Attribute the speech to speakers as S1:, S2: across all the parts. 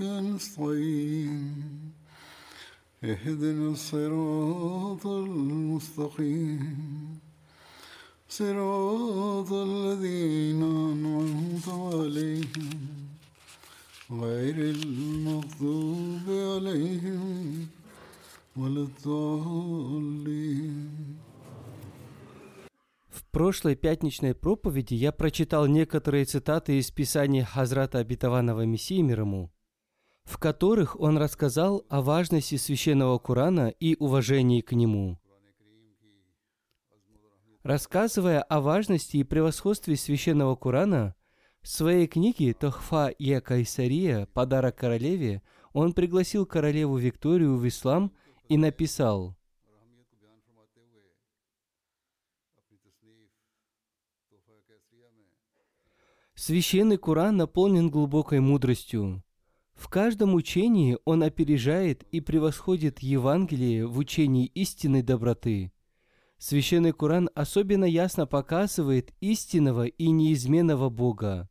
S1: نستعين اهدنا الصراط المستقيم صراط الذين أنعمت عليهم غير المغضوب عليهم ولا الضالين
S2: В прошлой пятничной проповеди я прочитал некоторые цитаты из Писания Хазрата Обетованного Мессии мир ему, в которых он рассказал о важности священного Корана и уважении к нему. Рассказывая о важности и превосходстве священного Корана, в своей книге «Тохфа и Кайсария. Подарок королеве» он пригласил королеву Викторию в ислам и написал – Священный Коран наполнен глубокой мудростью. В каждом учении он опережает и превосходит Евангелие в учении истинной доброты. Священный Коран особенно ясно показывает истинного и неизменного Бога.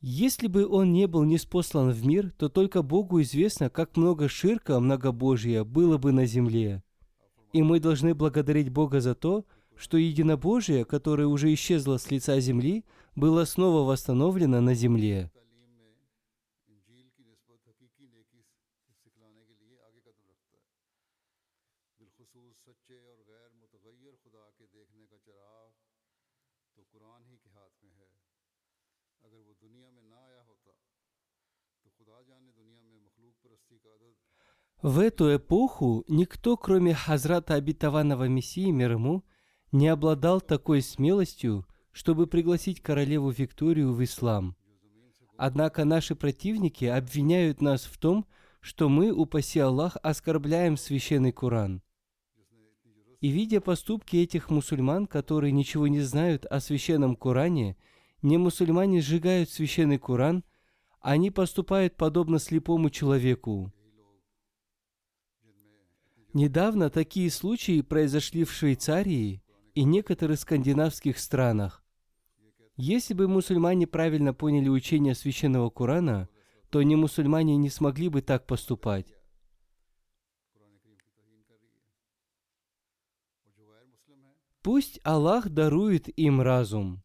S2: Если бы он не был неспослан в мир, то только Богу известно, как много ширка многобожия было бы на земле. И мы должны благодарить Бога за то, что единобожие, которое уже исчезло с лица земли, было снова восстановлено на земле. В эту эпоху никто, кроме Хазрата Обетованного Мессии мир ему, не обладал такой смелостью, чтобы пригласить королеву Викторию в ислам. Однако наши противники обвиняют нас в том, что мы, упаси Аллах, оскорбляем священный Коран. И видя поступки этих мусульман, которые ничего не знают о священном Коране, не мусульмане сжигают священный Коран, они поступают подобно слепому человеку. Недавно такие случаи произошли в Швейцарии и некоторых скандинавских странах. Если бы мусульмане правильно поняли учение священного Корана, то не мусульмане не смогли бы так поступать. Пусть Аллах дарует им разум.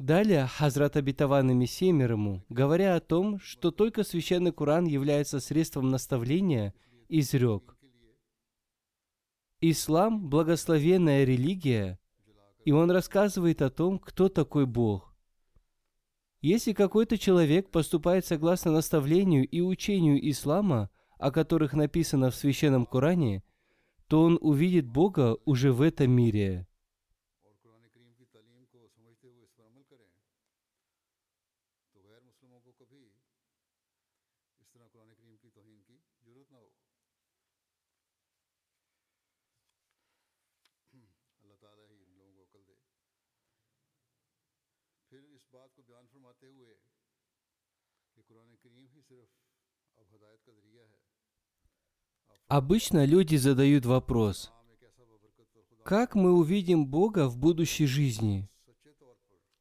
S2: Далее Хазрат Абитаван и Мессия мир говоря о том, что только священный Коран является средством наставления, изрек. Ислам – благословенная религия, и он рассказывает о том, кто такой Бог. Если какой-то человек поступает согласно наставлению и учению ислама, о которых написано в Священном Коране, то он увидит Бога уже в этом мире. Обычно люди задают вопрос, как мы увидим Бога в будущей жизни?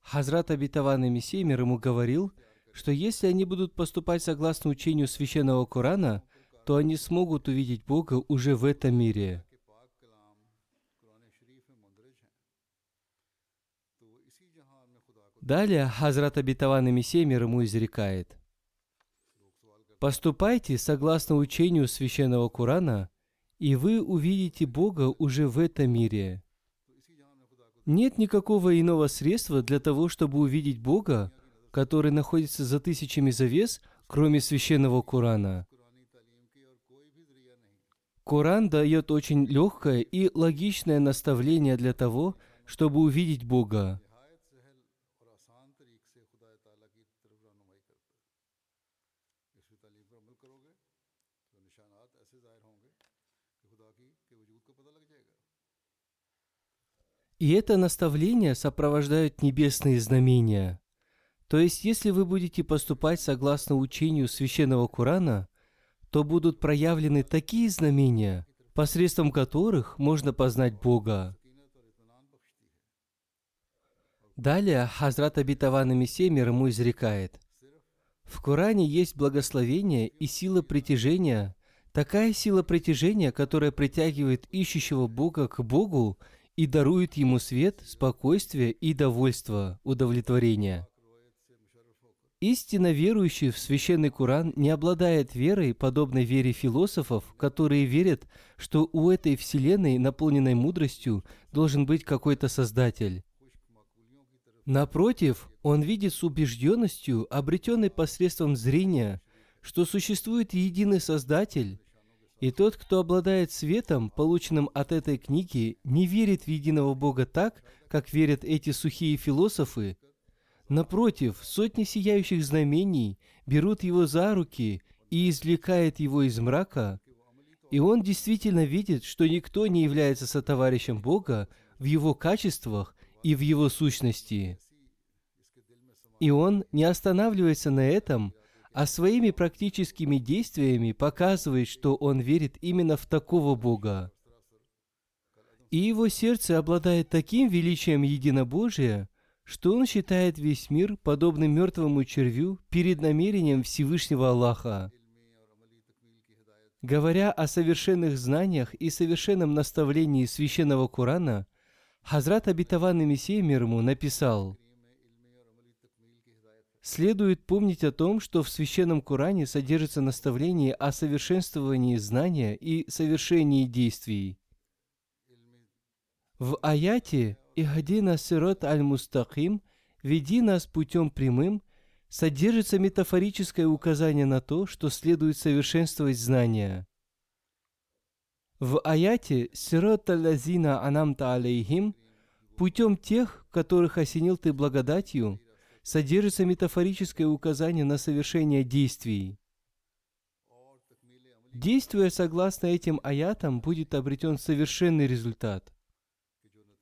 S2: Хазрат Абитаван Мессия мир ему говорил, что если они будут поступать согласно учению Священного Корана, то они смогут увидеть Бога уже в этом мире. Далее Хазрат Абитаван Мессия мир ему изрекает. Поступайте согласно учению Священного Корана, и вы увидите Бога уже в этом мире. Нет никакого иного средства для того, чтобы увидеть Бога, который находится за тысячами завес, кроме Священного Корана. Коран дает очень легкое и логичное наставление для того, чтобы увидеть Бога. И это наставление сопровождают небесные знамения. То есть, если вы будете поступать согласно учению священного Корана, то будут проявлены такие знамения, посредством которых можно познать Бога. Далее Хазрат Абитаван Мессия мир ему изрекает. В Коране есть благословение и сила притяжения, такая сила притяжения, которая притягивает ищущего Бога к Богу и дарует ему свет, спокойствие и довольство, удовлетворение. Истинно верующий в священный Куран не обладает верой, подобной вере философов, которые верят, что у этой вселенной, наполненной мудростью, должен быть какой-то создатель. Напротив, он видит с убежденностью, обретенной посредством зрения, что существует единый Создатель, и тот, кто обладает светом, полученным от этой книги, не верит в единого Бога так, как верят эти сухие философы. Напротив, сотни сияющих знамений берут его за руки и извлекают его из мрака, и он действительно видит, что никто не является сотоварищем Бога в его качествах и в его сущности. И он не останавливается на этом, а своими практическими действиями показывает, что он верит именно в такого Бога. И его сердце обладает таким величием единобожия, что он считает весь мир подобным мертвому червю перед намерением Всевышнего Аллаха. Говоря о совершенных знаниях и совершенном наставлении священного Корана, Хазрат Абитаван Мессия мир ему написал – Следует помнить о том, что в Священном Коране содержится наставление о совершенствовании знания и совершении действий. В аяте «Ихадина сирот аль-мустахим» «Веди нас путем прямым» содержится метафорическое указание на то, что следует совершенствовать знания. В аяте «Сирот аль-лазина анамта алейхим» «Путем тех, которых осенил ты благодатью» содержится метафорическое указание на совершение действий. Действуя согласно этим аятам, будет обретен совершенный результат.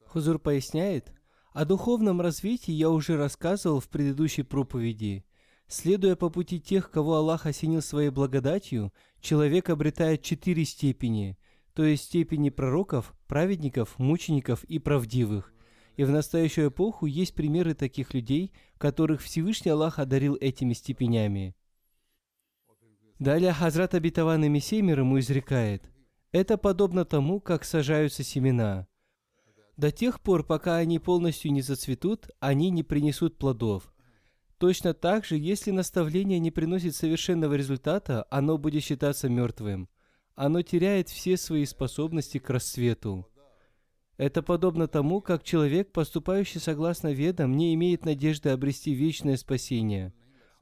S2: Хузур поясняет, о духовном развитии я уже рассказывал в предыдущей проповеди. Следуя по пути тех, кого Аллах осенил своей благодатью, человек обретает четыре степени, то есть степени пророков, праведников, мучеников и правдивых. И в настоящую эпоху есть примеры таких людей, которых Всевышний Аллах одарил этими степенями. Далее Хазрат Абитаван и Мессия мир ему изрекает, «Это подобно тому, как сажаются семена. До тех пор, пока они полностью не зацветут, они не принесут плодов. Точно так же, если наставление не приносит совершенного результата, оно будет считаться мертвым. Оно теряет все свои способности к расцвету. Это подобно тому, как человек, поступающий согласно ведам, не имеет надежды обрести вечное спасение.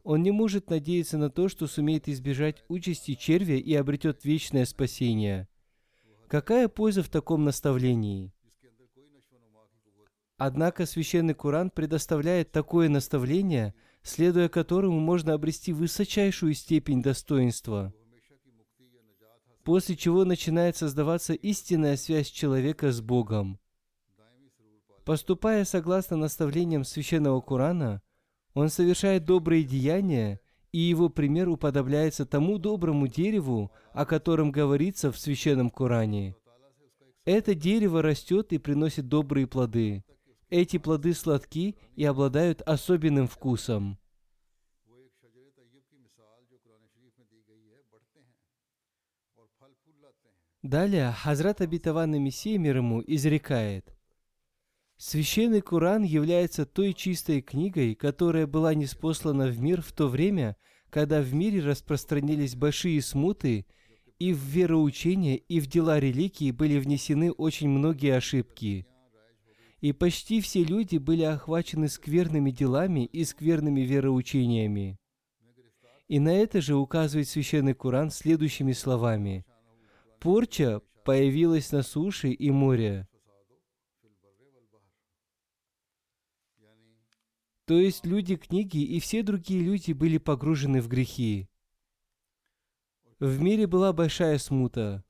S2: Он не может надеяться на то, что сумеет избежать участи червя и обретет вечное спасение. Какая польза в таком наставлении? Однако Священный Куран предоставляет такое наставление, следуя которому можно обрести высочайшую степень достоинства – после чего начинает создаваться истинная связь человека с Богом. Поступая согласно наставлениям Священного Корана, он совершает добрые деяния, и его пример уподобляется тому доброму дереву, о котором говорится в Священном Коране. Это дерево растет и приносит добрые плоды. Эти плоды сладки и обладают особенным вкусом. Далее Хазрат Абитаван Мессия мир ему изрекает. Священный Куран является той чистой книгой, которая была неспослана в мир в то время, когда в мире распространились большие смуты, и в вероучение, и в дела религии были внесены очень многие ошибки. И почти все люди были охвачены скверными делами и скверными вероучениями. И на это же указывает Священный Куран следующими словами. Порча появилась на суше и море. То есть люди книги и все другие люди были погружены в грехи. В мире была большая смута.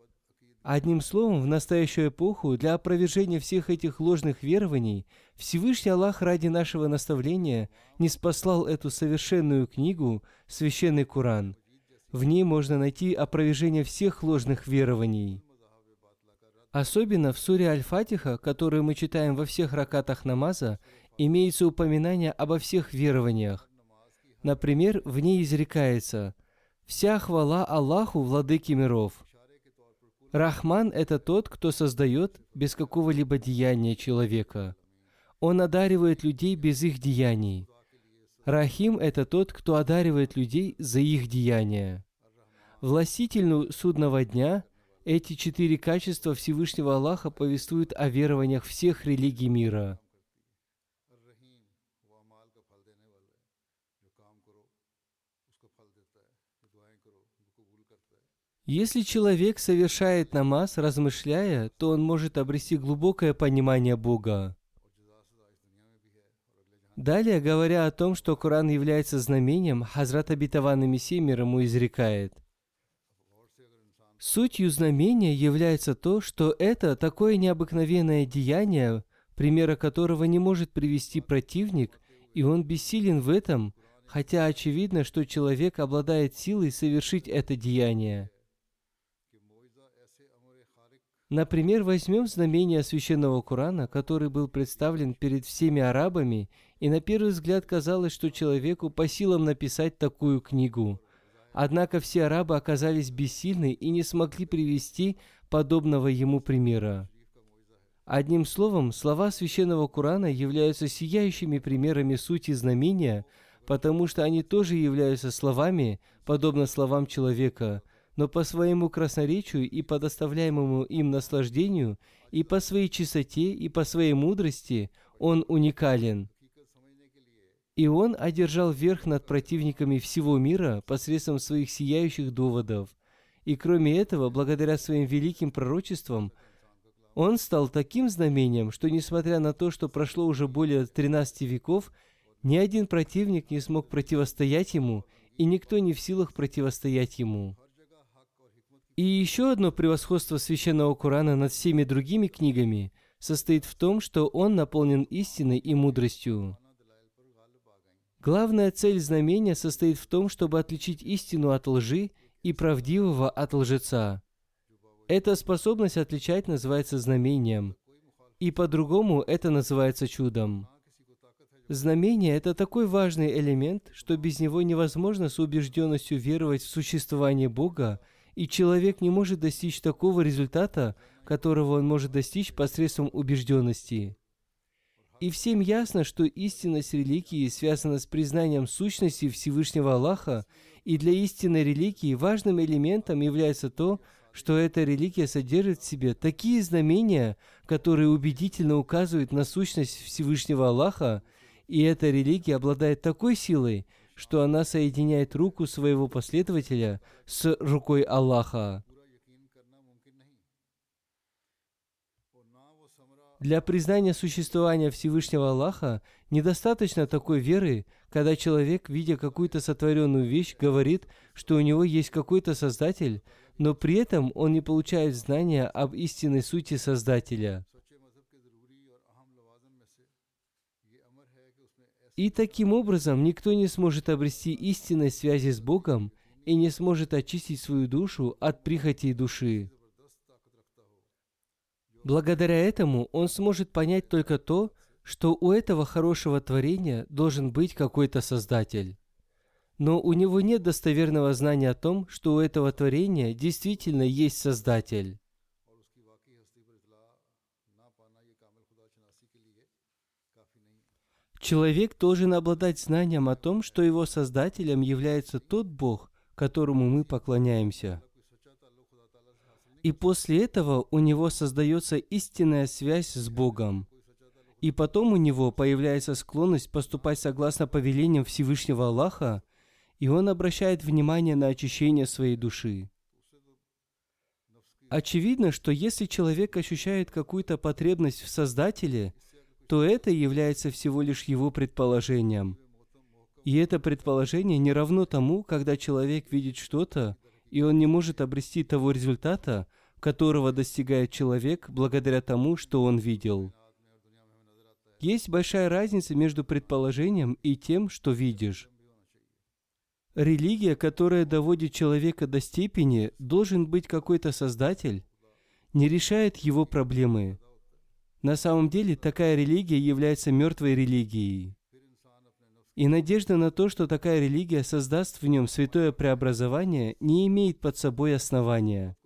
S2: Одним словом, в настоящую эпоху для опровержения всех этих ложных верований Всевышний Аллах ради нашего наставления не спаслал эту совершенную книгу, священный Куран. В ней можно найти опровержение всех ложных верований. Особенно в суре Аль-Фатиха, которую мы читаем во всех ракатах намаза, имеется упоминание обо всех верованиях. Например, в ней изрекается «Вся хвала Аллаху, владыке миров». Рахман – это тот, кто создает без какого-либо деяния человека. Он одаривает людей без их деяний. Рахим – это тот, кто одаривает людей за их деяния. Властитель судного дня – эти четыре качества Всевышнего Аллаха повествуют о верованиях всех религий мира. Если человек совершает намаз, размышляя, то он может обрести глубокое понимание Бога. Далее, говоря о том, что Коран является знамением, Хазрат Абитаван Мессия мир ему изрекает – Сутью знамения является то, что это такое необыкновенное деяние, примера которого не может привести противник, и он бессилен в этом, хотя очевидно, что человек обладает силой совершить это деяние. Например, возьмем знамение священного Корана, который был представлен перед всеми арабами, и на первый взгляд казалось, что человеку по силам написать такую книгу. Однако все арабы оказались бессильны и не смогли привести подобного ему примера. Одним словом, слова священного Корана являются сияющими примерами сути знамения, потому что они тоже являются словами, подобно словам человека, но по своему красноречию и по доставляемому им наслаждению, и по своей чистоте, и по своей мудрости он уникален – и он одержал верх над противниками всего мира посредством своих сияющих доводов. И кроме этого, благодаря своим великим пророчествам, он стал таким знамением, что несмотря на то, что прошло уже более 13 веков, ни один противник не смог противостоять ему, и никто не в силах противостоять ему. И еще одно превосходство священного Корана над всеми другими книгами состоит в том, что он наполнен истиной и мудростью. Главная цель знамения состоит в том, чтобы отличить истину от лжи и правдивого от лжеца. Эта способность отличать называется знамением, и по-другому это называется чудом. Знамение – это такой важный элемент, что без него невозможно с убежденностью веровать в существование Бога, и человек не может достичь такого результата, которого он может достичь посредством убежденности. И всем ясно, что истинность религии связана с признанием сущности Всевышнего Аллаха, и для истинной религии важным элементом является то, что эта религия содержит в себе такие знамения, которые убедительно указывают на сущность Всевышнего Аллаха, и эта религия обладает такой силой, что она соединяет руку своего последователя с рукой Аллаха. Для признания существования Всевышнего Аллаха недостаточно такой веры, когда человек, видя какую-то сотворенную вещь, говорит, что у него есть какой-то Создатель, но при этом он не получает знания об истинной сути Создателя. И таким образом никто не сможет обрести истинной связи с Богом и не сможет очистить свою душу от прихотей души. Благодаря этому он сможет понять только то, что у этого хорошего творения должен быть какой-то создатель. Но у него нет достоверного знания о том, что у этого творения действительно есть создатель. Человек должен обладать знанием о том, что его создателем является тот Бог, которому мы поклоняемся. И после этого у него создается истинная связь с Богом. И потом у него появляется склонность поступать согласно повелениям Всевышнего Аллаха, и он обращает внимание на очищение своей души. Очевидно, что если человек ощущает какую-то потребность в Создателе, то это является всего лишь его предположением. И это предположение не равно тому, когда человек видит что-то, и он не может обрести того результата, которого достигает человек благодаря тому, что он видел. Есть большая разница между предположением и тем, что видишь. Религия, которая доводит человека до степени, должен быть какой-то создатель, не решает его проблемы. На самом деле, такая религия является мертвой религией. И надежда на то, что такая религия создаст в нем святое преобразование, не имеет под собой основания.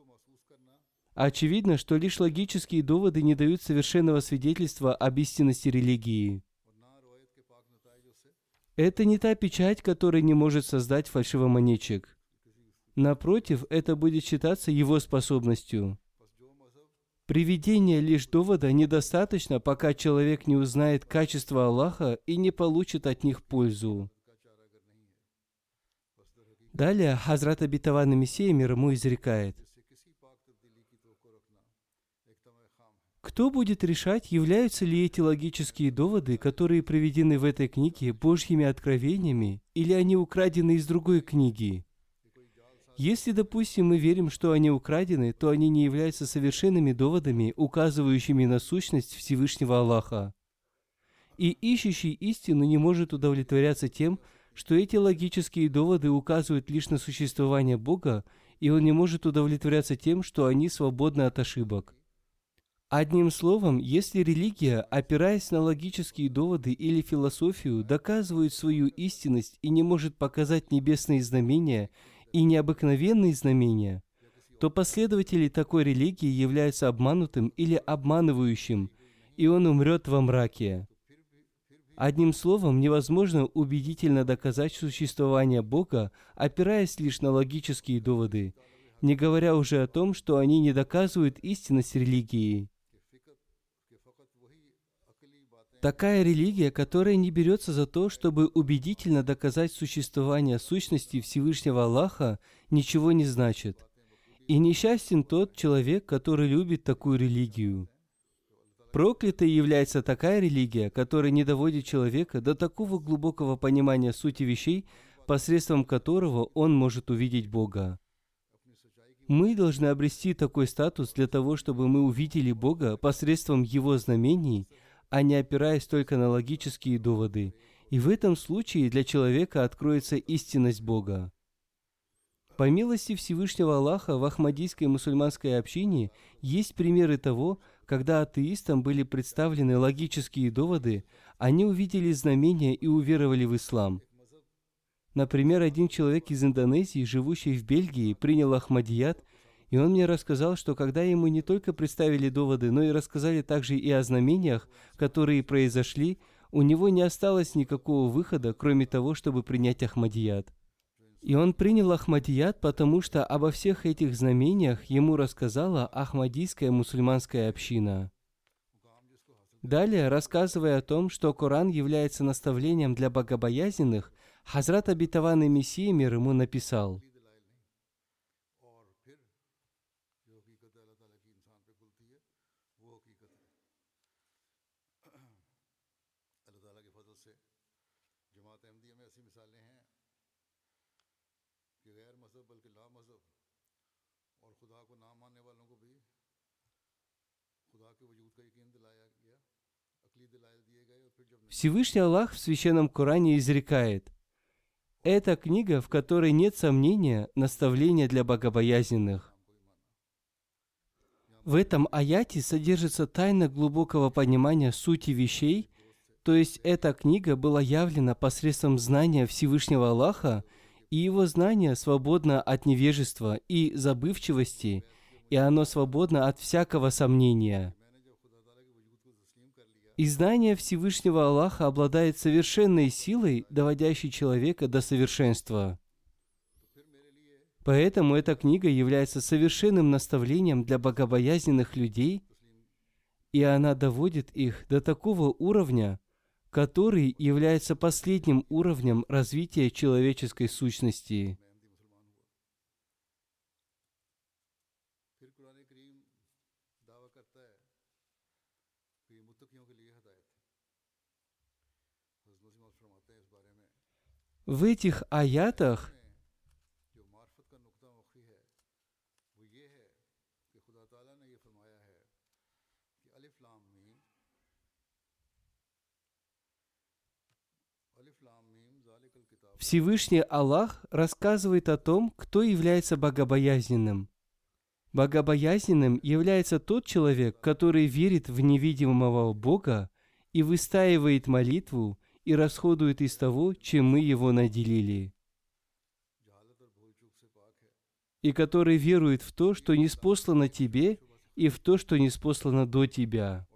S2: Очевидно, что лишь логические доводы не дают совершенного свидетельства об истинности религии. Это не та печать, которая не может создать фальшивомонетчик. Напротив, это будет считаться его способностью. Приведение лишь довода недостаточно, пока человек не узнает качество Аллаха и не получит от них пользу. Далее Хазрат Абитаван Мессия мир ему изрекает. Кто будет решать, являются ли эти логические доводы, которые приведены в этой книге, Божьими откровениями, или они украдены из другой книги? Если, допустим, мы верим, что они украдены, то они не являются совершенными доводами, указывающими на сущность Всевышнего Аллаха. И ищущий истину не может удовлетворяться тем, что эти логические доводы указывают лишь на существование Бога, и он не может удовлетворяться тем, что они свободны от ошибок. Одним словом, если религия, опираясь на логические доводы или философию, доказывает свою истинность и не может показать небесные знамения и необыкновенные знамения, то последователи такой религии являются обманутым или обманывающим, и он умрет во мраке. Одним словом, невозможно убедительно доказать существование Бога, опираясь лишь на логические доводы, не говоря уже о том, что они не доказывают истинность религии. Такая религия, которая не берется за то, чтобы убедительно доказать существование сущности Всевышнего Аллаха, ничего не значит. И несчастен тот человек, который любит такую религию. Проклятой является такая религия, которая не доводит человека до такого глубокого понимания сути вещей, посредством которого он может увидеть Бога. Мы должны обрести такой статус для того, чтобы мы увидели Бога посредством Его знамений – а не опираясь только на логические доводы. И в этом случае для человека откроется истинность Бога. По милости Всевышнего Аллаха в Ахмадийской мусульманской общине есть примеры того, когда атеистам были представлены логические доводы, они увидели знамения и уверовали в ислам. Например, один человек из Индонезии, живущий в Бельгии, принял Ахмадият и он мне рассказал, что когда ему не только представили доводы, но и рассказали также и о знамениях, которые произошли, у него не осталось никакого выхода, кроме того, чтобы принять Ахмадият. И он принял Ахмадият, потому что обо всех этих знамениях ему рассказала Ахмадийская мусульманская община. Далее, рассказывая о том, что Коран является наставлением для богобоязненных, Хазрат Абитаван и Мессия мир ему написал – Всевышний Аллах в Священном Коране изрекает, «Это книга, в которой нет сомнения, наставления для богобоязненных». В этом аяте содержится тайна глубокого понимания сути вещей, то есть эта книга была явлена посредством знания Всевышнего Аллаха, и его знание свободно от невежества и забывчивости, и оно свободно от всякого сомнения – И знание Всевышнего Аллаха обладает совершенной силой, доводящей человека до совершенства. Поэтому эта книга является совершенным наставлением для богобоязненных людей, и она доводит их до такого уровня, который является последним уровнем развития человеческой сущности. В этих аятах Всевышний Аллах рассказывает о том, кто является богобоязненным. Богобоязненным является тот человек, который верит в невидимого Бога и выстаивает молитву и расходует из того, чем мы его наделили. И который верует в то, что не спослано тебе, и в то, что не спослано до тебя.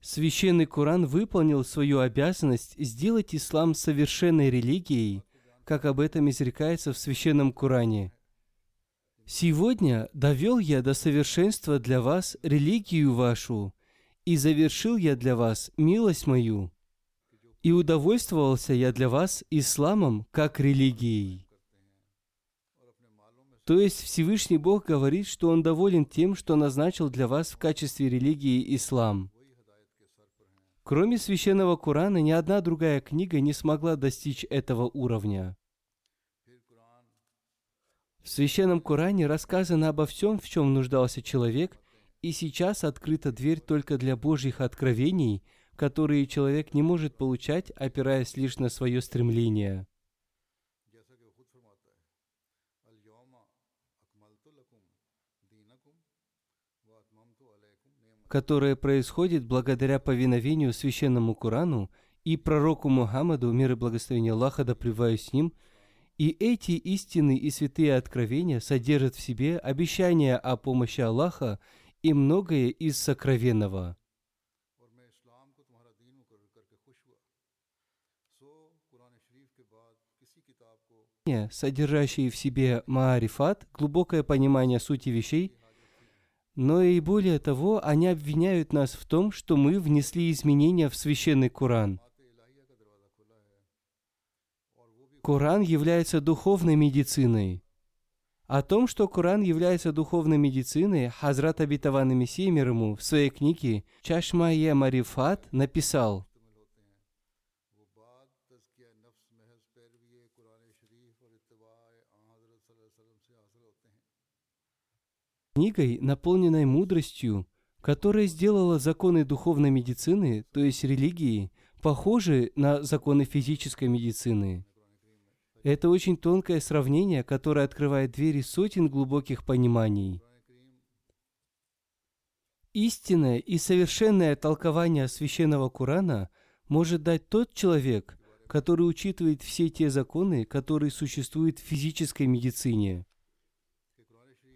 S2: Священный Коран выполнил свою обязанность сделать ислам совершенной религией, как об этом изрекается в Священном Коране. «Сегодня довел я до совершенства для вас религию вашу, и завершил я для вас милость мою, и удовольствовался я для вас исламом как религией». То есть Всевышний Бог говорит, что Он доволен тем, что назначил для вас в качестве религии ислам. Кроме священного Корана, ни одна другая книга не смогла достичь этого уровня. В священном Коране рассказано обо всем, в чем нуждался человек, и сейчас открыта дверь только для Божьих откровений, которые человек не может получать, опираясь лишь на свое стремление. которое происходит благодаря повиновению священному Корану и пророку Мухаммаду, мир и благословение Аллаха, да с ним, и эти истины и святые откровения содержат в себе обещания о помощи Аллаха и многое из сокровенного. содержащие в себе маарифат, глубокое понимание сути вещей, но и более того, они обвиняют нас в том, что мы внесли изменения в священный Коран. Коран является духовной медициной. О том, что Коран является духовной медициной, Хазрат Абитаван Мессия мир ему в своей книге «Чашма-е Марифат» написал книгой, наполненной мудростью, которая сделала законы духовной медицины, то есть религии, похожи на законы физической медицины. Это очень тонкое сравнение, которое открывает двери сотен глубоких пониманий. Истинное и совершенное толкование священного Корана может дать тот человек, который учитывает все те законы, которые существуют в физической медицине.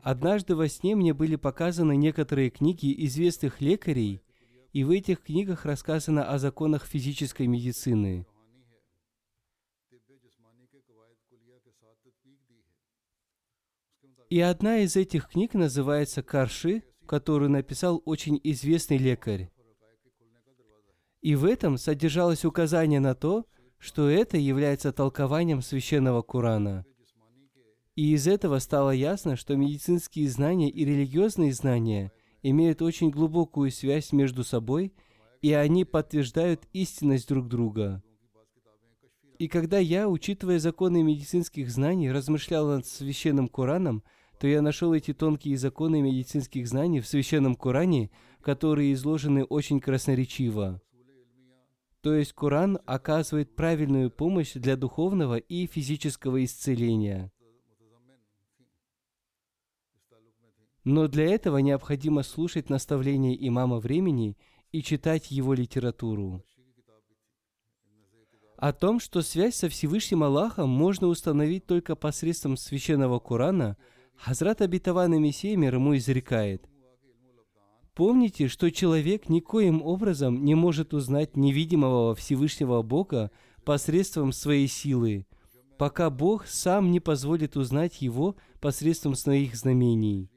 S2: Однажды во сне мне были показаны некоторые книги известных лекарей, и в этих книгах рассказано о законах физической медицины. И одна из этих книг называется «Карши», которую написал очень известный лекарь. И в этом содержалось указание на то, что это является толкованием священного
S1: Курана –
S2: и из этого стало ясно, что медицинские знания и религиозные знания имеют очень глубокую связь между собой, и они подтверждают истинность друг друга. И когда я, учитывая законы медицинских знаний, размышлял над священным Кораном, то я нашел эти тонкие законы медицинских знаний в священном Коране, которые изложены очень красноречиво. То есть Коран оказывает правильную помощь для духовного и физического исцеления. Но для этого необходимо слушать наставления имама времени и читать его литературу. О том, что связь со Всевышним Аллахом можно установить только посредством священного Корана, Хазрат Абитаван Мессия мир ему изрекает. Помните, что человек никоим образом не может узнать невидимого Всевышнего Бога посредством своей силы, пока Бог сам не позволит узнать его посредством своих знамений.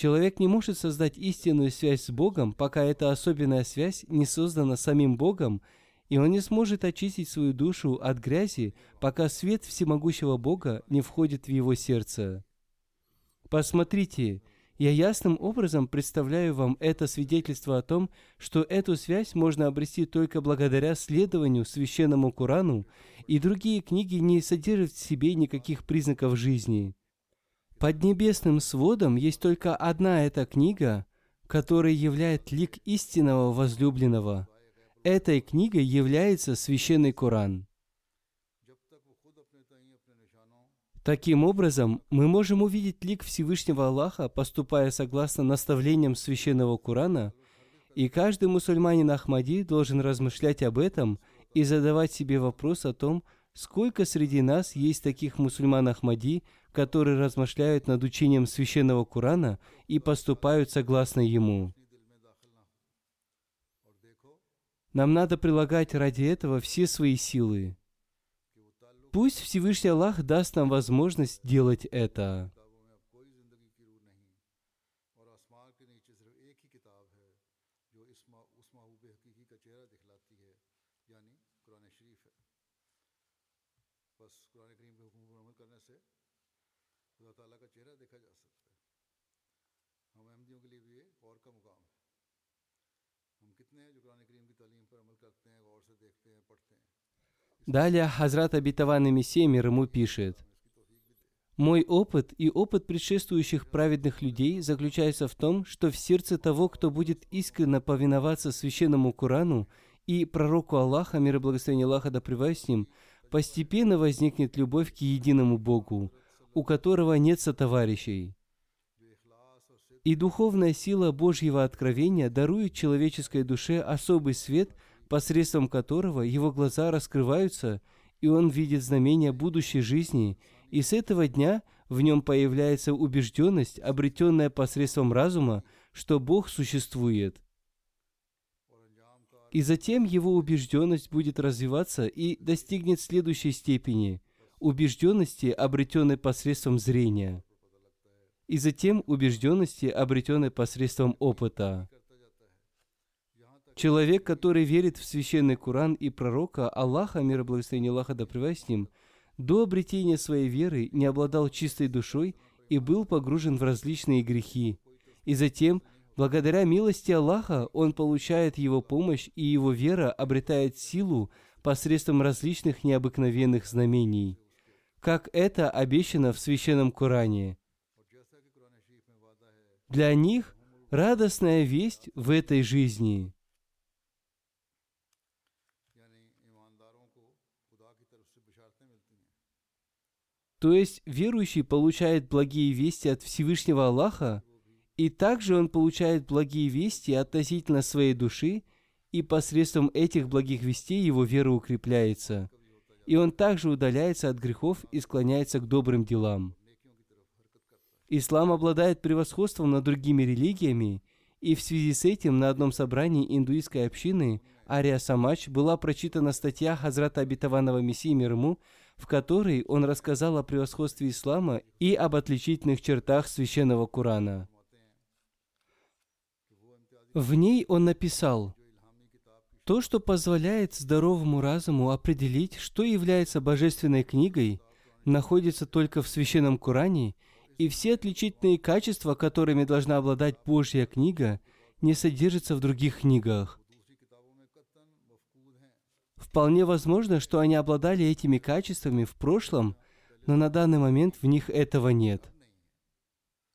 S2: Человек не может создать истинную связь с Богом, пока эта особенная связь не создана самим Богом, и он не сможет очистить свою душу от грязи, пока свет всемогущего Бога не входит в его сердце. Посмотрите, я ясным образом представляю вам это свидетельство о том, что эту связь можно обрести только благодаря следованию священному Корану, и другие книги не содержат в себе никаких признаков жизни. Под небесным сводом есть только одна эта книга, которая является лик истинного возлюбленного. Этой книгой является священный Коран. Таким образом, мы можем увидеть лик Всевышнего Аллаха, поступая согласно наставлениям священного Корана, и каждый мусульманин Ахмади должен размышлять об этом и задавать себе вопрос о том, сколько среди нас есть таких мусульман Ахмади, которые размышляют над учением священного Корана и поступают согласно ему. Нам надо прилагать ради этого все свои силы. Пусть Всевышний Аллах даст нам возможность делать это. Далее Хазрат Абитаван Мессия мир ему пишет, «Мой опыт и опыт предшествующих праведных людей заключается в том, что в сердце того, кто будет искренне повиноваться священному Корану и пророку Аллаха, мир и благословение Аллаха да с ним, постепенно возникнет любовь к единому Богу, у которого нет сотоварищей. И духовная сила Божьего откровения дарует человеческой душе особый свет – посредством которого его глаза раскрываются, и он видит знамения будущей жизни, и с этого дня в нем появляется убежденность, обретенная посредством разума, что Бог существует. И затем его убежденность будет развиваться и достигнет следующей степени – убежденности, обретенной посредством зрения, и затем убежденности, обретенной посредством опыта. Человек, который верит в священный Куран и пророка Аллаха, мир и благословение Аллаха да с ним, до обретения своей веры не обладал чистой душой и был погружен в различные грехи. И затем, благодаря милости Аллаха, он получает его помощь, и его вера обретает силу посредством различных необыкновенных знамений, как это обещано в священном Коране. Для них радостная весть в этой жизни – То есть верующий получает благие вести от Всевышнего Аллаха, и также он получает благие вести относительно своей души, и посредством этих благих вестей его вера укрепляется. И он также удаляется от грехов и склоняется к добрым делам. Ислам обладает превосходством над другими религиями, и в связи с этим на одном собрании индуистской общины Ария Самач была прочитана статья Хазрата Обетованного Мессии мир ему, в которой он рассказал о превосходстве ислама и об отличительных чертах священного Корана. В ней он написал, то, что позволяет здоровому разуму определить, что является божественной книгой, находится только в священном Коране, и все отличительные качества, которыми должна обладать Божья книга, не содержатся в других книгах. Вполне возможно, что они обладали этими качествами в прошлом, но на данный момент в них этого нет.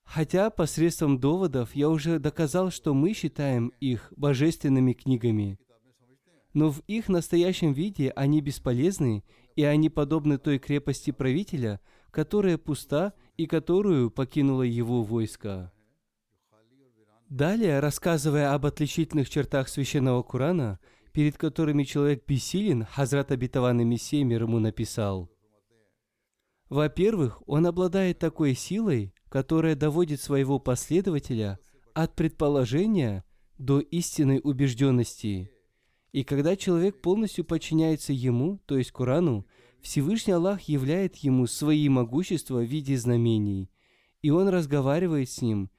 S2: Хотя посредством доводов я уже доказал, что мы считаем их божественными книгами. но в их настоящем виде они бесполезны, и они подобны той крепости правителя, которая пуста и которую покинуло его войско. Далее, рассказывая об отличительных чертах священного Корана, перед которыми человек бессилен, Хазрат Абитаван Мессия мир ему написал. Во-первых, он обладает такой силой, которая доводит своего последователя от предположения до истинной убежденности. И когда человек полностью подчиняется ему, то есть Корану, Всевышний Аллах являет ему свои могущества в виде знамений, и он разговаривает с ним,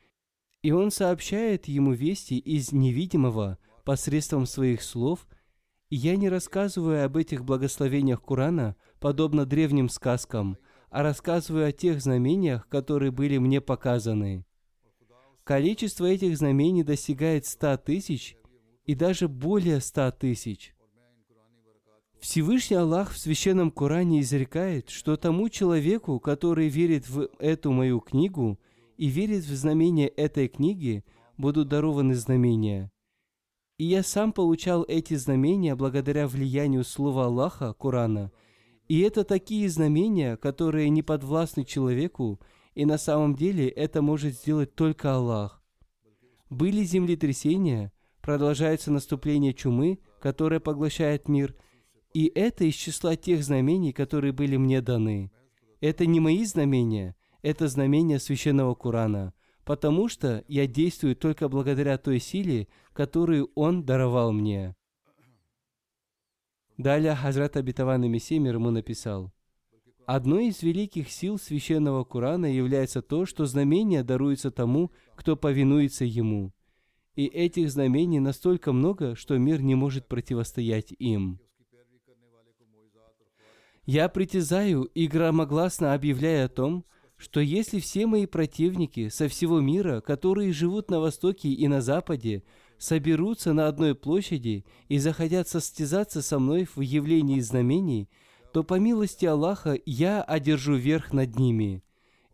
S2: и он сообщает ему вести из невидимого посредством своих слов, и я не рассказываю об этих благословениях Корана, подобно древним сказкам, а рассказываю о тех знамениях, которые были мне показаны. Количество этих знамений достигает ста тысяч и даже более ста тысяч. Всевышний Аллах в Священном Коране изрекает, что тому человеку, который верит в эту мою книгу и верит в знамения этой книги, будут дарованы знамения. И я сам получал эти знамения благодаря влиянию Слова Аллаха, Корана. И это такие знамения, которые не подвластны человеку, и на самом деле это может сделать только Аллах. Были землетрясения, продолжается наступление чумы, которая поглощает мир – и это из числа тех знамений, которые были мне даны. Это не мои знамения, это знамения священного Корана, потому что я действую только благодаря той силе, которую Он даровал мне. Далее Хазрат Абитаван Мессия ему написал, Одной из великих сил священного Корана является то, что знамения даруются тому, кто повинуется ему. И этих знамений настолько много, что мир не может противостоять им. Я притязаю и громогласно объявляю о том, что если все мои противники со всего мира, которые живут на Востоке и на Западе, соберутся на одной площади и захотят состязаться со мной в явлении знамений, то по милости Аллаха я одержу верх над ними.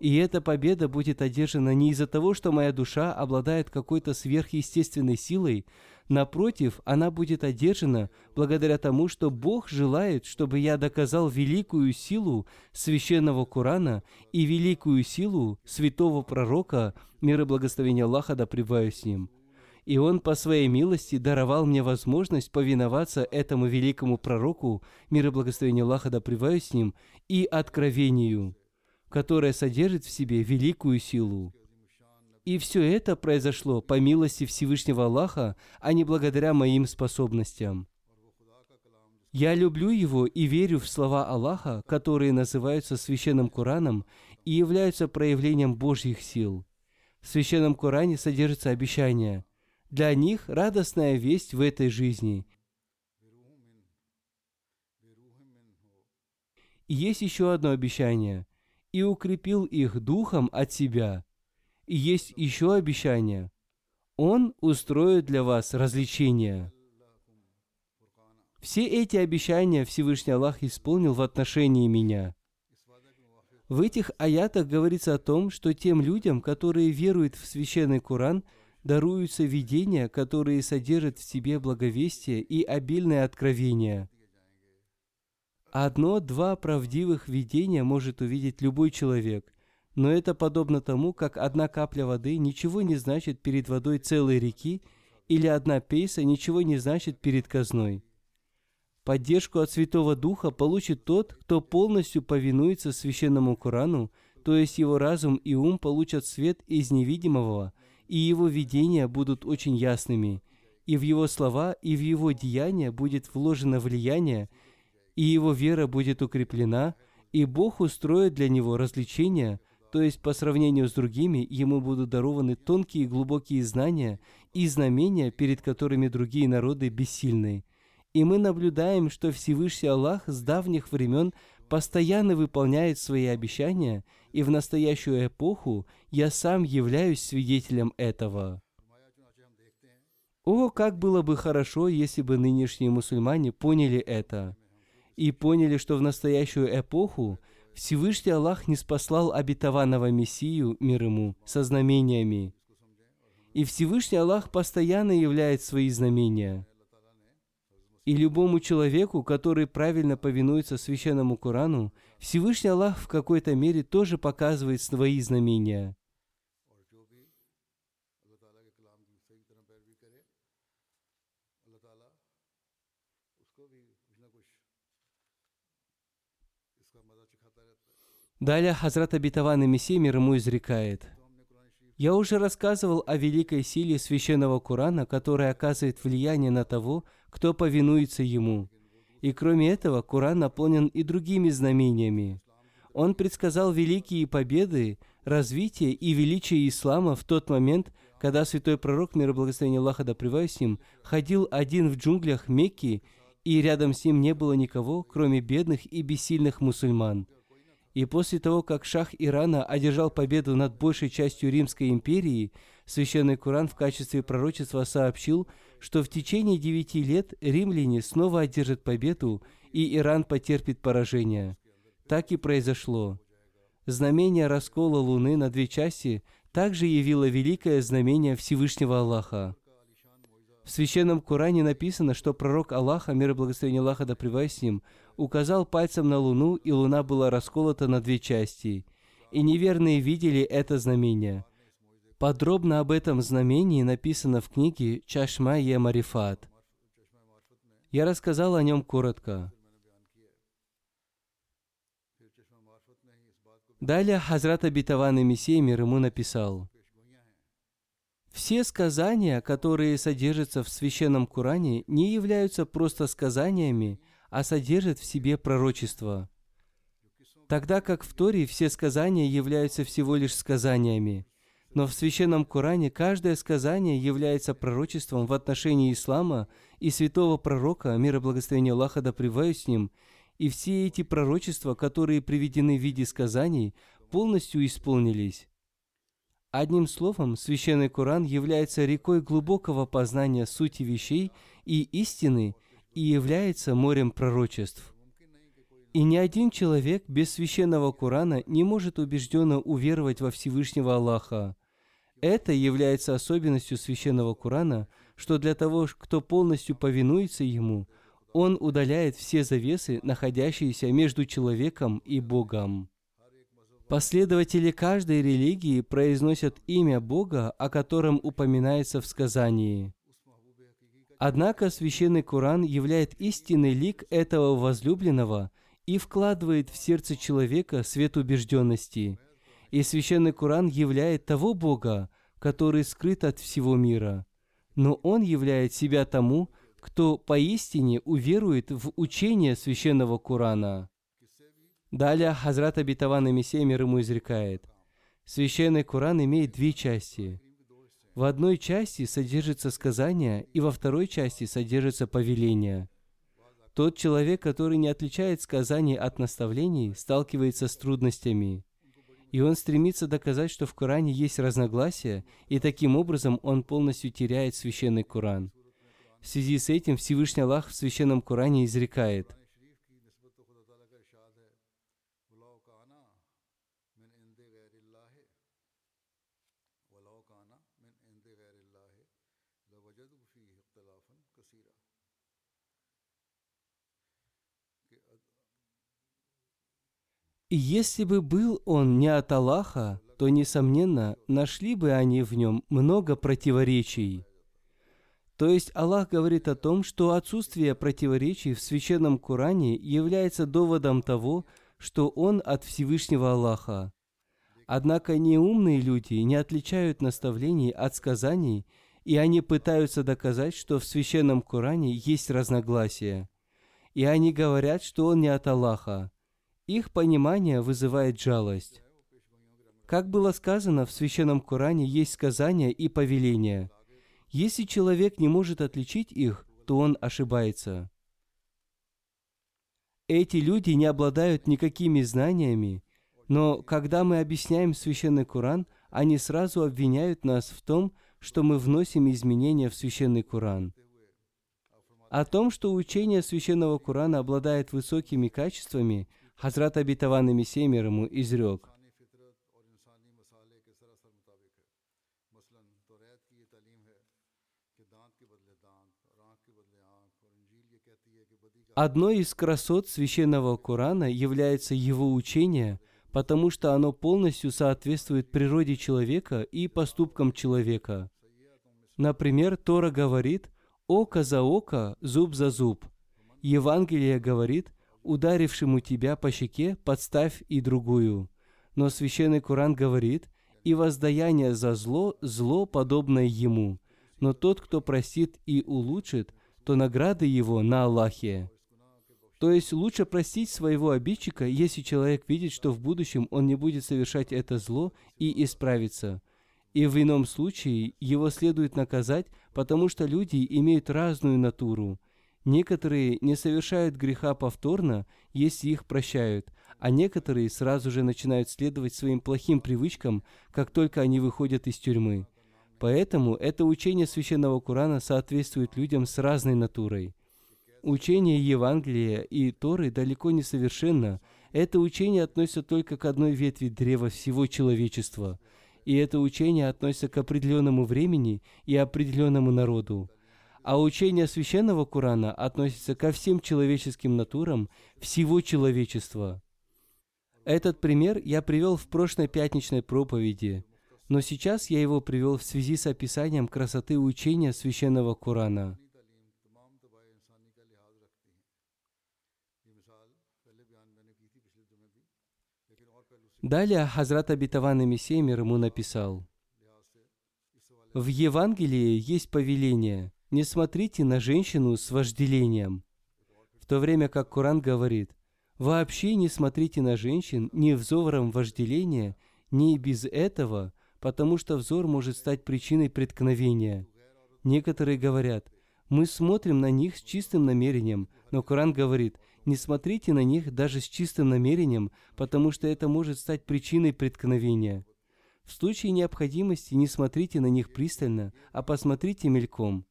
S2: И эта победа будет одержана не из-за того, что моя душа обладает какой-то сверхъестественной силой, Напротив, она будет одержана благодаря тому, что Бог желает, чтобы я доказал великую силу священного Корана и великую силу святого пророка, мир и благословение Аллаха да с ним. И Он по своей милости даровал мне возможность повиноваться этому великому пророку, мир и благословение Аллаха да с ним, и откровению, которое содержит в себе великую силу. И все это произошло по милости Всевышнего Аллаха, а не благодаря моим способностям. Я люблю его и верю в слова Аллаха, которые называются Священным Кораном и являются проявлением Божьих сил. В Священном Коране содержится обещание. Для них радостная весть в этой жизни. И есть еще одно обещание. «И укрепил их духом от себя». И есть еще обещание. Он устроит для вас развлечения. Все эти обещания Всевышний Аллах исполнил в отношении меня. В этих аятах говорится о том, что тем людям, которые веруют в священный Коран, даруются видения, которые содержат в себе благовестие и обильное откровение. Одно-два правдивых видения может увидеть любой человек, но это подобно тому, как одна капля воды ничего не значит перед водой целой реки, или одна пейса ничего не значит перед казной. Поддержку от Святого Духа получит тот, кто полностью повинуется священному Корану, то есть его разум и ум получат свет из невидимого, и его видения будут очень ясными, и в его слова, и в его деяния будет вложено влияние, и его вера будет укреплена, и Бог устроит для него развлечения – то есть по сравнению с другими ему будут дарованы тонкие и глубокие знания и знамения, перед которыми другие народы бессильны. И мы наблюдаем, что Всевышний Аллах с давних времен постоянно выполняет свои обещания, и в настоящую эпоху я сам являюсь свидетелем этого. О, как было бы хорошо, если бы нынешние мусульмане поняли это, и поняли, что в настоящую эпоху – Всевышний Аллах не спаслал обетованного Мессию, мир ему, со знамениями. И Всевышний Аллах постоянно являет свои знамения. И любому человеку, который правильно повинуется священному Корану, Всевышний Аллах в какой-то мере тоже показывает свои знамения. Далее Хазрат Абитаван Мессия мир ему изрекает. Я уже рассказывал о великой силе священного Корана, которая оказывает влияние на того, кто повинуется ему. И кроме этого, Коран наполнен и другими знамениями. Он предсказал великие победы, развитие и величие ислама в тот момент, когда святой пророк, мир и благословение Аллаха да с ним, ходил один в джунглях Мекки, и рядом с ним не было никого, кроме бедных и бессильных мусульман – и после того, как шах Ирана одержал победу над большей частью Римской империи, Священный Коран в качестве пророчества сообщил, что в течение девяти лет римляне снова одержат победу, и Иран потерпит поражение. Так и произошло. Знамение раскола Луны на две части также явило великое знамение Всевышнего Аллаха. В Священном Коране написано, что пророк Аллаха, мир и благословение Аллаха да с ним, указал пальцем на луну, и луна была расколота на две части. И неверные видели это знамение. Подробно об этом знамении написано в книге «Чашма е Марифат». Я рассказал о нем коротко. Далее Хазрат Абитаван и Мессия мир ему написал – все сказания, которые содержатся в Священном Коране, не являются просто сказаниями, а содержат в себе пророчество. Тогда как в Торе все сказания являются всего лишь сказаниями. Но в Священном Коране каждое сказание является пророчеством в отношении ислама и святого пророка, мир и благословение Аллаха да с ним, и все эти пророчества, которые приведены в виде сказаний, полностью исполнились. Одним словом, Священный Коран является рекой глубокого познания сути вещей и истины и является морем пророчеств. И ни один человек без Священного Корана не может убежденно уверовать во Всевышнего Аллаха. Это является особенностью Священного Корана, что для того, кто полностью повинуется ему, он удаляет все завесы, находящиеся между человеком и Богом. Последователи каждой религии произносят имя Бога, о котором упоминается в сказании. Однако Священный Коран являет истинный лик этого возлюбленного и вкладывает в сердце человека свет убежденности. И Священный Коран являет того Бога, который скрыт от всего мира. Но Он являет себя тому, кто поистине уверует в учение Священного Корана. Далее Хазрат Абитаван и Мессия мир ему изрекает. Священный Коран имеет две части. В одной части содержится сказание, и во второй части содержится повеление. Тот человек, который не отличает сказаний от наставлений, сталкивается с трудностями. И он стремится доказать, что в Коране есть разногласия, и таким образом он полностью теряет священный Коран. В связи с этим Всевышний Аллах в священном Коране изрекает – И если бы был он не от Аллаха, то, несомненно, нашли бы они в нем много противоречий. То есть Аллах говорит о том, что отсутствие противоречий в Священном Коране является доводом того, что он от Всевышнего Аллаха. Однако неумные люди не отличают наставлений от сказаний, и они пытаются доказать, что в Священном Коране есть разногласия. И они говорят, что он не от Аллаха. Их понимание вызывает жалость. Как было сказано, в Священном Коране есть сказания и повеления. Если человек не может отличить их, то он ошибается. Эти люди не обладают никакими знаниями, но когда мы объясняем Священный Коран, они сразу обвиняют нас в том, что мы вносим изменения в Священный Коран. О том, что учение Священного Корана обладает высокими качествами – Хазрат Абитаван Мессия мир ему изрек. Одной из красот священного Корана является его учение, потому что оно полностью соответствует природе человека и поступкам человека. Например, Тора говорит «око за око, зуб за зуб». Евангелие говорит «ударившему тебя по щеке, подставь и другую». Но священный Коран говорит «и воздаяние за зло, зло, подобное ему». Но тот, кто простит и улучшит, то награды его на Аллахе. То есть лучше простить своего обидчика, если человек видит, что в будущем он не будет совершать это зло и исправиться. И в ином случае его следует наказать, потому что люди имеют разную натуру. Некоторые не совершают греха повторно, если их прощают, а некоторые сразу же начинают следовать своим плохим привычкам, как только они выходят из тюрьмы. Поэтому это учение священного Корана соответствует людям с разной натурой. Учение Евангелия и Торы далеко не совершенно. Это учение относится только к одной ветви древа всего человечества. И это учение относится к определенному времени и определенному народу. А учение священного Корана относится ко всем человеческим натурам всего человечества. Этот пример я привел в прошлой пятничной проповеди, но сейчас я его привел в связи с описанием красоты учения священного Корана – Далее Хазрат Абитаван и Мессия мир ему написал, «В Евангелии есть повеление «Не смотрите на женщину с вожделением», в то время как Коран говорит «Вообще не смотрите на женщин ни взором вожделения, ни без этого, потому что взор может стать причиной преткновения». Некоторые говорят «Мы смотрим на них с чистым намерением», но Коран говорит – не смотрите на них даже с чистым намерением, потому что это может стать причиной преткновения. В случае необходимости не смотрите на них пристально, а посмотрите мельком.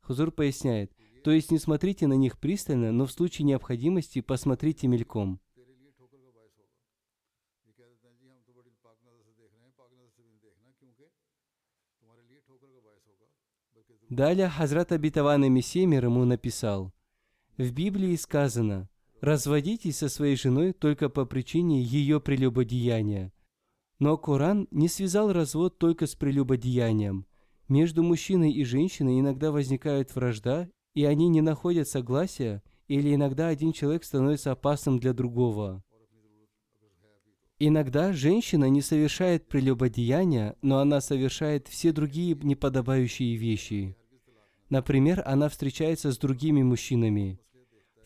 S2: Хузур поясняет, то есть не смотрите на них пристально, но в случае необходимости посмотрите мельком. Далее Хазрат Абитаван Мессия мир ему написал – в Библии сказано «Разводитесь со своей женой только по причине ее прелюбодеяния». Но Коран не связал развод только с прелюбодеянием. Между мужчиной и женщиной иногда возникает вражда, и они не находят согласия, или иногда один человек становится опасным для другого. Иногда женщина не совершает прелюбодеяния, но она совершает все другие неподобающие вещи. Например, она встречается с другими мужчинами.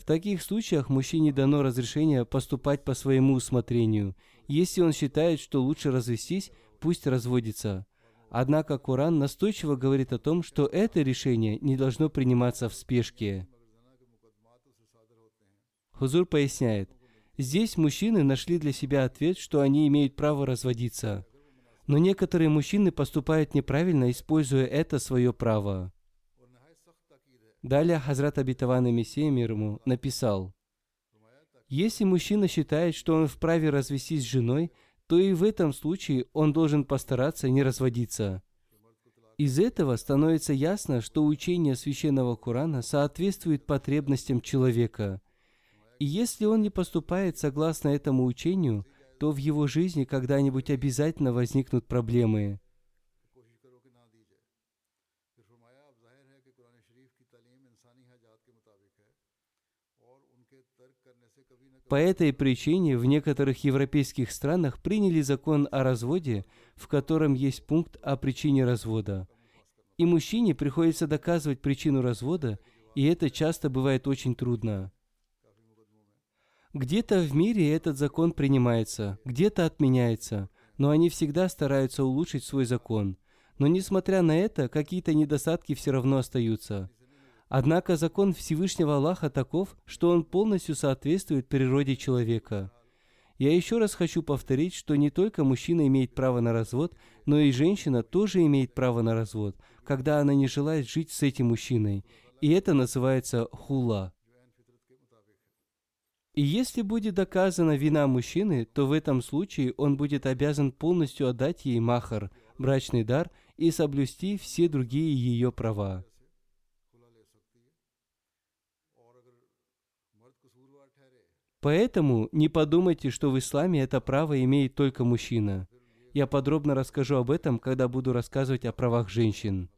S2: В таких случаях мужчине дано разрешение поступать по своему усмотрению. Если он считает, что лучше развестись, пусть разводится. Однако Коран настойчиво говорит о том, что это решение не должно приниматься в спешке. Хузур поясняет, здесь мужчины нашли для себя ответ, что они имеют право разводиться. Но некоторые мужчины поступают неправильно, используя это свое право. Далее Хазрат Абитаван Мессия мир ему написал, «Если мужчина считает, что он вправе развестись с женой, то и в этом случае он должен постараться не разводиться». Из этого становится ясно, что учение священного Корана соответствует потребностям человека. И если он не поступает согласно этому учению, то в его жизни когда-нибудь обязательно возникнут проблемы – По этой причине в некоторых европейских странах приняли закон о разводе, в котором есть пункт о причине развода. И мужчине приходится доказывать причину развода, и это часто бывает очень трудно. Где-то в мире этот закон принимается, где-то отменяется, но они всегда стараются улучшить свой закон. Но несмотря на это, какие-то недостатки все равно остаются – Однако закон Всевышнего Аллаха таков, что он полностью соответствует природе человека. Я еще раз хочу повторить, что не только мужчина имеет право на развод, но и женщина тоже имеет право на развод, когда она не желает жить с этим мужчиной. И это называется хула. И если будет доказана вина мужчины, то в этом случае он будет обязан полностью отдать ей махар, брачный дар, и соблюсти все другие ее права. Поэтому не подумайте, что в исламе это право имеет только мужчина. Я подробно расскажу об этом, когда буду рассказывать о правах женщин.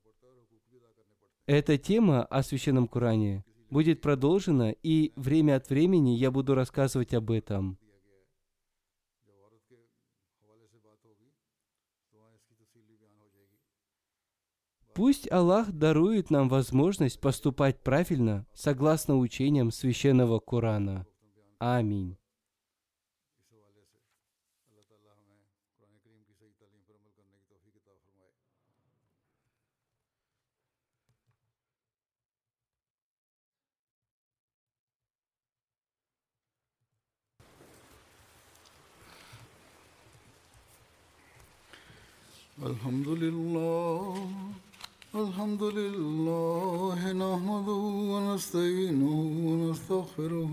S2: Эта тема о Священном Коране будет продолжена, и время от времени я буду рассказывать об этом. Пусть Аллах дарует нам возможность поступать правильно, согласно учениям Священного Корана.
S1: آمين. الحمد لله الحمد لله نحمده ونستعينه ونستغفره